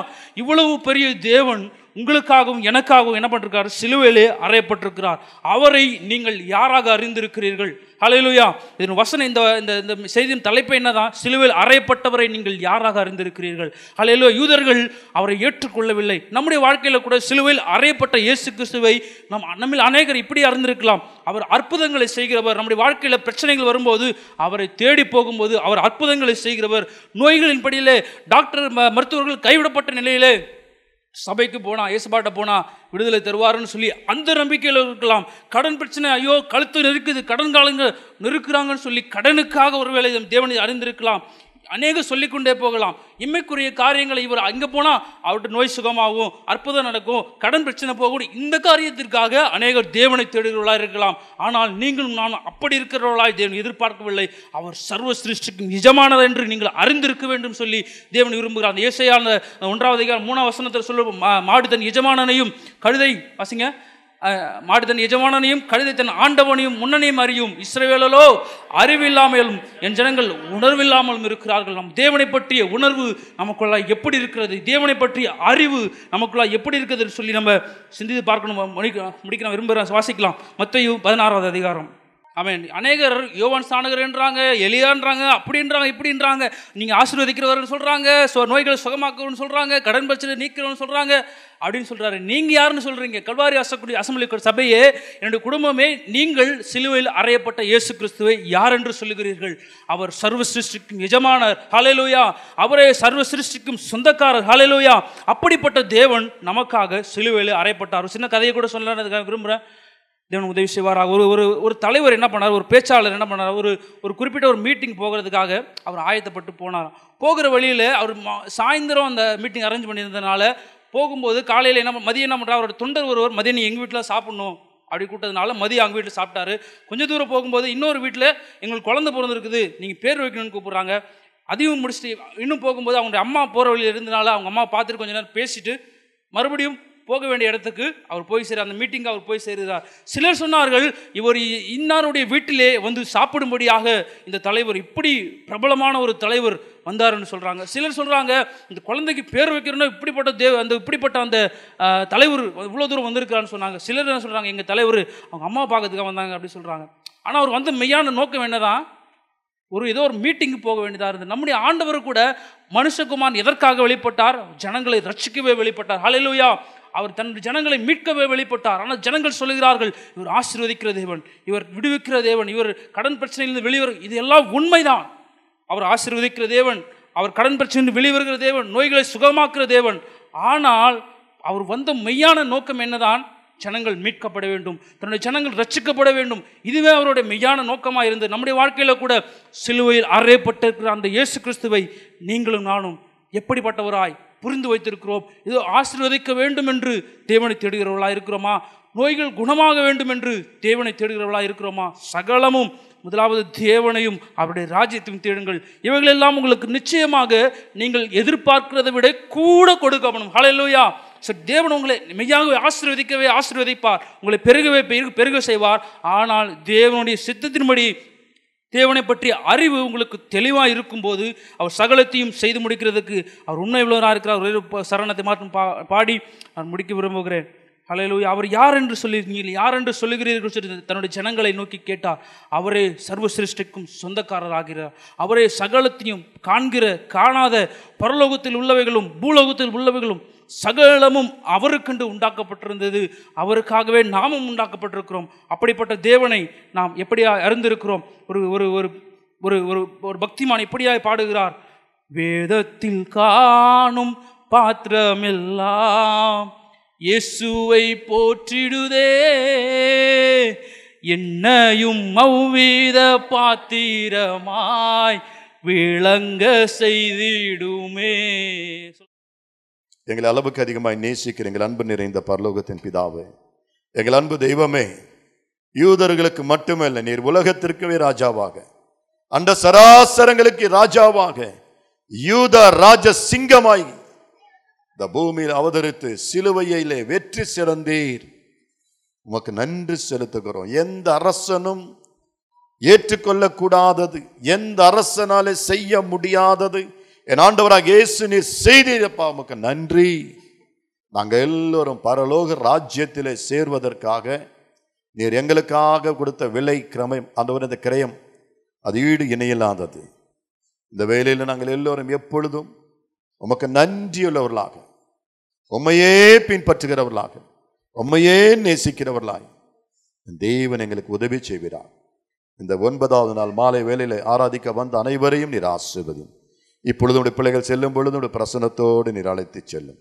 இவ்வளவு பெரிய தேவன் உங்களுக்காகவும் எனக்காகவும் என்ன பண்ணிருக்கார்? சிலுவையிலே அறையப்பட்டிருக்கிறார். அவரை நீங்கள் யாராக அறிந்திருக்கிறீர்கள்? ஹலையிலுயா இதன் வசனம் இந்த இந்த இந்த செய்தியின் தலைப்பு என்னதான்? சிலுவையில் அறையப்பட்டவரை நீங்கள் யாராக அறிந்திருக்கிறீர்கள்? ஹலையிலோ யூதர்கள் அவரை ஏற்றுக்கொள்ளவில்லை. நம்முடைய வாழ்க்கையில் கூட சிலுவையில் அறையப்பட்ட இயேசு கிறிஸ்துவை நம் நம்மில் அநேகர் இப்படி அறிந்திருக்கலாம். அவர் அற்புதங்களை செய்கிறவர். நம்முடைய வாழ்க்கையில் பிரச்சனைகள் வரும்போது அவரை தேடி போகும்போது அவர் அற்புதங்களை செய்கிறவர். நோய்களின் படியிலே டாக்டர் ம- மருத்துவர்கள் கைவிடப்பட்ட நிலையிலே சபைக்கு போனால் இயேசுபாட்ட போனால் விடுதலை தருவாருன்னு சொல்லி அந்த நம்பிக்கையில் இருக்கலாம். கடன் பிரச்சனை ஐயோ கழுத்து நெருக்குது கடன் காலங்கள் நெருக்கிறாங்கன்னு சொல்லி கடனுக்காக ஒருவேளை தேவனை அறிந்திருக்கலாம். அநேக சொல்லிக்கொண்டே போகலாம். இம்மைக்குரிய காரியங்களை இவர் அங்கே போனால் அவர்கிட்ட நோய் சுகமாகும் அற்புதம் நடக்கும் கடன் பிரச்சனை போகும் இந்த காரியத்திற்காக அநேகர் தேவனை தேடுகிறவர்களாக இருக்கலாம். ஆனால் நீங்களும் நான் அப்படி இருக்கிறவர்களாய் தேவன் எதிர்பார்க்கவில்லை. அவர் சர்வ சிருஷ்டிக்கும் நிஜமானது என்று நீங்கள் அறிந்திருக்க வேண்டும் சொல்லி தேவன் விரும்புகிறார். அந்த இயேசையான ஒன்றாவது அதிகாரம் மூணாம் வசனத்தில் சொல்ல மாடு தன் எஜமானனையும் கழுதை வசிங்க. மாடு தன் எஜமானனையும் கழுதை தன் ஆண்டவனையும் முன்னனையும் அறியும். இஸ்ரவேலோ அறிவில்லாமலும் என் ஜனங்கள் உணர்வில்லாமலும் இருக்கிறார்கள். நம் தேவனை பற்றிய உணர்வு நமக்குள்ளா எப்படி இருக்கிறது? தேவனை பற்றிய அறிவு நமக்குள்ளா எப்படி இருக்கிறதுன்னு சொல்லி நம்ம சிந்தித்து பார்க்கணும். முடிக்க முடிக்க நான் விரும்புகிறேன் வாசிக்கலாம். மத்தையும் பதினாறாவது அதிகாரம். அவன் அநேகர் யோவான் என்றாங்க எலியான்றாங்க அப்படின்றாங்க இப்படின்றாங்க. நீங்கள் ஆசீர்வதிக்கிறவர்னு சொல்கிறாங்க ஸோ நோய்களை சுகமாக்குன்னு சொல்கிறாங்க கடன் பிரச்சனை நீக்கிறவன்னு சொல்கிறாங்க அப்படின்னு சொல்கிறாரு நீங்கள் யாருன்னு சொல்கிறீங்க கல்வாரி அசக்கூடிய அசம்பிளி சபையே என்னுடைய குடும்பமே நீங்கள் சிலுவையில் அறையப்பட்ட இயேசு கிறிஸ்துவை யார் என்று சொல்லுகிறீர்கள்? அவர் சர்வ சிருஷ்டிக்கும் எஜமானர் ஹalleluya. அவரே சர்வ சிருஷ்டிக்கும் சொந்தக்காரர் ஹalleluya. அப்படிப்பட்ட தேவன் நமக்காக சிலுவையில் அறையப்பட்டார். சின்ன கதையை கூட சொல்லலாம்னு விரும்புகிறேன் தேவன் உதவி செய்வார் ஒரு ஒரு ஒரு தலைவர் என்ன பண்ணார்? ஒரு பேச்சாளர் என்ன பண்ணார்? ஒரு ஒரு குறிப்பிட்ட ஒரு மீட்டிங் போகிறதுக்காக அவர் ஆயத்தப்பட்டு போனார் போகிற வழியில் அவர் மா- சாயந்தரம் அந்த மீட்டிங் அரேஞ்ச் பண்ணியிருந்தனால போகும்போது காலையில் என்ன மதியம் என்ன பண்ணுறார் அவரோட தொண்டர் ஒருவர் மதியம் நீ எங்கள் வீட்டில் சாப்பிட்ணும்? அப்படி கூட்டதுனால மதியம் அவங்க வீட்டில் சாப்பிட்டாரு. கொஞ்சம் தூரம் போகும்போது இன்னொரு வீட்டில் எங்களுக்கு குழந்தை பிறந்திருக்குது நீங்கள் பேர் வைக்கணும்னு கூப்பிட்றாங்க. அதையும் முடிச்சுட்டு இன்னும் போகும்போது அவங்க அம்மா போகிற வழியில் இருந்தனால அவங்க அம்மா பார்த்துட்டு கொஞ்ச நேரம் பேசிட்டு மறுபடியும் போக வேண்டிய இடத்துக்கு அவர் போய் சேர் அந்த மீட்டிங் அவர் போய் சேருகிறார். சிலர் சொன்னார்கள் இவர் இ- இன்னாருடைய வீட்டிலே வந்து சாப்பிடும்படியாக இந்த தலைவர் இப்படி பிரபலமான ஒரு தலைவர் வந்தாருன்னு சொல்கிறாங்க சிலர் சொல்கிறாங்க இந்த குழந்தைக்கு பேர் வைக்கிறோன்னா இப்படிப்பட்ட தேவ அந்த இப்படிப்பட்ட அந்த தலைவர் இவ்வளோ தூரம் வந்திருக்கிறான்னு சொன்னாங்க. சிலர் என்ன சொல்கிறாங்க எங்கள் தலைவர் அவங்க அம்மா பார்க்கறதுக்காக வந்தாங்க அப்படி சொல்கிறாங்க ஆனால் அவர் வந்த மெய்யான நோக்கம் என்னதான் ஒரு ஏதோ ஒரு மீட்டிங்கு போக வேண்டியதாக இருந்தது. நம்முடைய ஆண்டவர் கூட மனுஷகுமார் எதற்காக வெளிப்பட்டார்? ஜனங்களை ரட்சிக்கவே வெளிப்பட்டார். ஹalleluya அவர் தன் ஜனங்களை மீட்கவே வெளிப்பட்டார். ஆனால் ஜனங்கள் சொல்லுகிறார்கள் இவர் ஆசீர்வதிக்கிற தேவன் இவர் விடுவிக்கிற தேவன் இவர் கடன் பிரச்சனையிலிருந்து வெளிவர இது எல்லாம் உண்மைதான். அவர் ஆசீர்வதிக்கிற தேவன் அவர் கடன் பிரச்சனையிலிருந்து வெளிவருகிற தேவன் நோய்களை சுகமாக்குற தேவன். ஆனால் அவர் வந்த மெய்யான நோக்கம் என்னதான்? ஜனங்கள் மீட்கப்பட வேண்டும். தன்னுடைய ஜனங்கள் ரட்சிக்கப்பட வேண்டும். இதுவே அவருடைய மெய்யான நோக்கமாக இருந்தது. நம்முடைய வாழ்க்கையில் கூட சிலுவையில் அறையப்பட்டிருக்கிற அந்த இயேசு கிறிஸ்துவை நீங்களும் நானும் எப்படிப்பட்டவராய் புரிந்து வைத்திருக்கிறோம். இதோ ஆசீர்வதிக்க வேண்டும் என்று தேவனை தேடுகிறவர்களாக இருக்கிறோமா? நோய்கள் குணமாக வேண்டும் என்று தேவனை தேடுகிறவர்களாக இருக்கிறோமா? சகலமும் முதலாவது தேவனையும் அவருடைய ராஜ்யத்தையும் தேடுங்கள். இவைகளெல்லாம் உங்களுக்கு நிச்சயமாக நீங்கள் எதிர்பார்க்கிறதை விட கூட கொடுக்கப்படும் ஹலையிலோயா ஸோ தேவன் உங்களை மெய்யாகவே ஆசீர்வதிக்கவே ஆசீர்வதிப்பார். உங்களை பெருகவே பெருக பெருக செய்வார். ஆனால் தேவனுடைய சித்தத்தின்படி தேவனை பற்றிய அறிவு உங்களுக்கு தெளிவாக இருக்கும்போது அவர் சகலத்தையும் செய்து முடிக்கிறதுக்கு அவர் உண்மை உள்ளவராக இருக்கிறார். ஒரே சரணத்தை மாற்றும் பா பாடி நான் முடிக்க விரும்புகிறேன். அலையிலோய் அவர் யார் என்று சொல்லியிருக்கீங்க யார் என்று சொல்லுகிறீர்கள் சொல்லி தன்னுடைய ஜனங்களை நோக்கி கேட்டார். அவரே சர்வ சிருஷ்டிக்கும் சொந்தக்காரராகிறார். அவரே சகலத்தையும் காண்கிற காணாத பரலோகத்தில் உள்ளவைகளும் பூலோகத்தில் உள்ளவைகளும் சகலமும் அவருக்கென்று உண்டாக்கப்பட்டிருந்தது. அவருக்காகவே நாமும் உண்டாக்கப்பட்டிருக்கிறோம். அப்படிப்பட்ட தேவனை நாம் எப்படியா அறிந்திருக்கிறோம்? ஒரு ஒரு ஒரு ஒரு ஒரு ஒரு பக்திமான் எப்படியாய் பாடுகிறார்? வேதத்தில் காணும் பாத்திரமெல்லாம் இயேசுவை போற்றிடுதே. என்னையும் மௌவீத பாத்திரமாய் விளங்க செய்திடுமே. எங்களை அளவுக்கு அதிகமாய் நேசிக்கிற எங்கள் அன்பு நிறைந்த பரலோகத்தின் பிதாவே. எங்கள் அன்பு தெய்வமே யூதர்களுக்கு மட்டுமல்ல நீர் உலகத்திற்குவே ராஜாவாக அந்த சராசரங்களுக்கு ராஜாவாக யூத ராஜ சிங்கமாய் இந்த பூமியில் அவதரித்து சிலுவையிலே வெற்றி சிறந்தீர். உமக்கு நன்றி செலுத்துகிறோம். எந்த அரசனும் ஏற்றுக்கொள்ளக்கூடாதது எந்த அரசனாலே செய்ய முடியாதது என் ஆண்டவராக இயேசு நீர் செய்தீரப்பா உமக்கு நன்றி. நாங்கள் எல்லோரும் பரலோக ராஜ்யத்திலே சேர்வதற்காக நீர் எங்களுக்காக கொடுத்த விலை கிரமம் ஆண்டவர் இந்த கிரயம் அது ஈடு இணையில்லாதது. இந்த வேலையில் நாங்கள் எல்லோரும் எப்பொழுதும் உமக்கு நன்றியுள்ளவர்களாக உம்மையே பின்பற்றுகிறவர்களாக உம்மையே நேசிக்கிறவர்களாய் தேவன் எங்களுக்கு உதவி செய்கிறார் இந்த ஒன்பதாவது நாள் மாலை வேலையில் ஆராதிக்க வந்த அனைவரையும் நீர் ஆசிர்வதும் இப்பொழுது உடைய பிள்ளைகள் செல்லும் பொழுது உடைய பிரசனத்தோடு நீர் அழைத்து செல்லும்.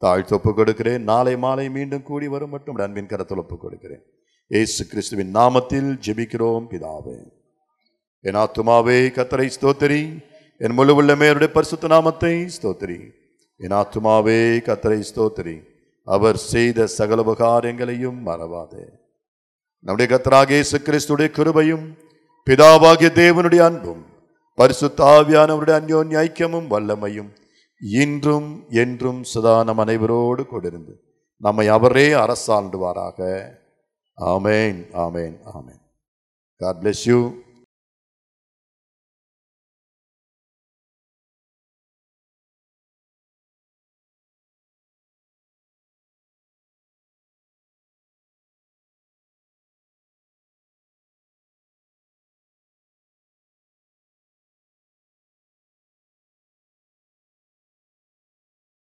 தாழ்த்து ஒப்புக் கொடுக்கிறேன். நாளை மாலை மீண்டும் கூடி வரும் மட்டும் அன்பின் கரத்தில் ஒப்புக் கொடுக்கிறேன். ஏசு கிறிஸ்துவின் நாமத்தில் ஜெபிக்கிறோம் பிதாவே. என் ஆத்துமாவே கத்தரை ஸ்தோத்திரி. என் முழு உள்ளமேருடைய பரிசுத்த நாமத்தை ஸ்தோத்திரி. என் ஆத்துமாவே கத்தரை ஸ்தோத்திரி. அவர் செய்த சகல உபகாரியங்களையும் மறவாதே. நம்முடைய கத்தராக இயேசு கிறிஸ்துடைய கிருபையும் பிதாவாகிய தேவனுடைய அன்பும் பரிசுத்தாவியானவருடைய அந்யோன்ய ஐக்கியமும் வல்லமையும் இன்றும் என்றும் சதா நம் அனைவரோடு கொண்டிருந்து நம்மை அவரே அரசாண்டுவாராக ஆமேன் ஆமேன் ஆமேன். God bless you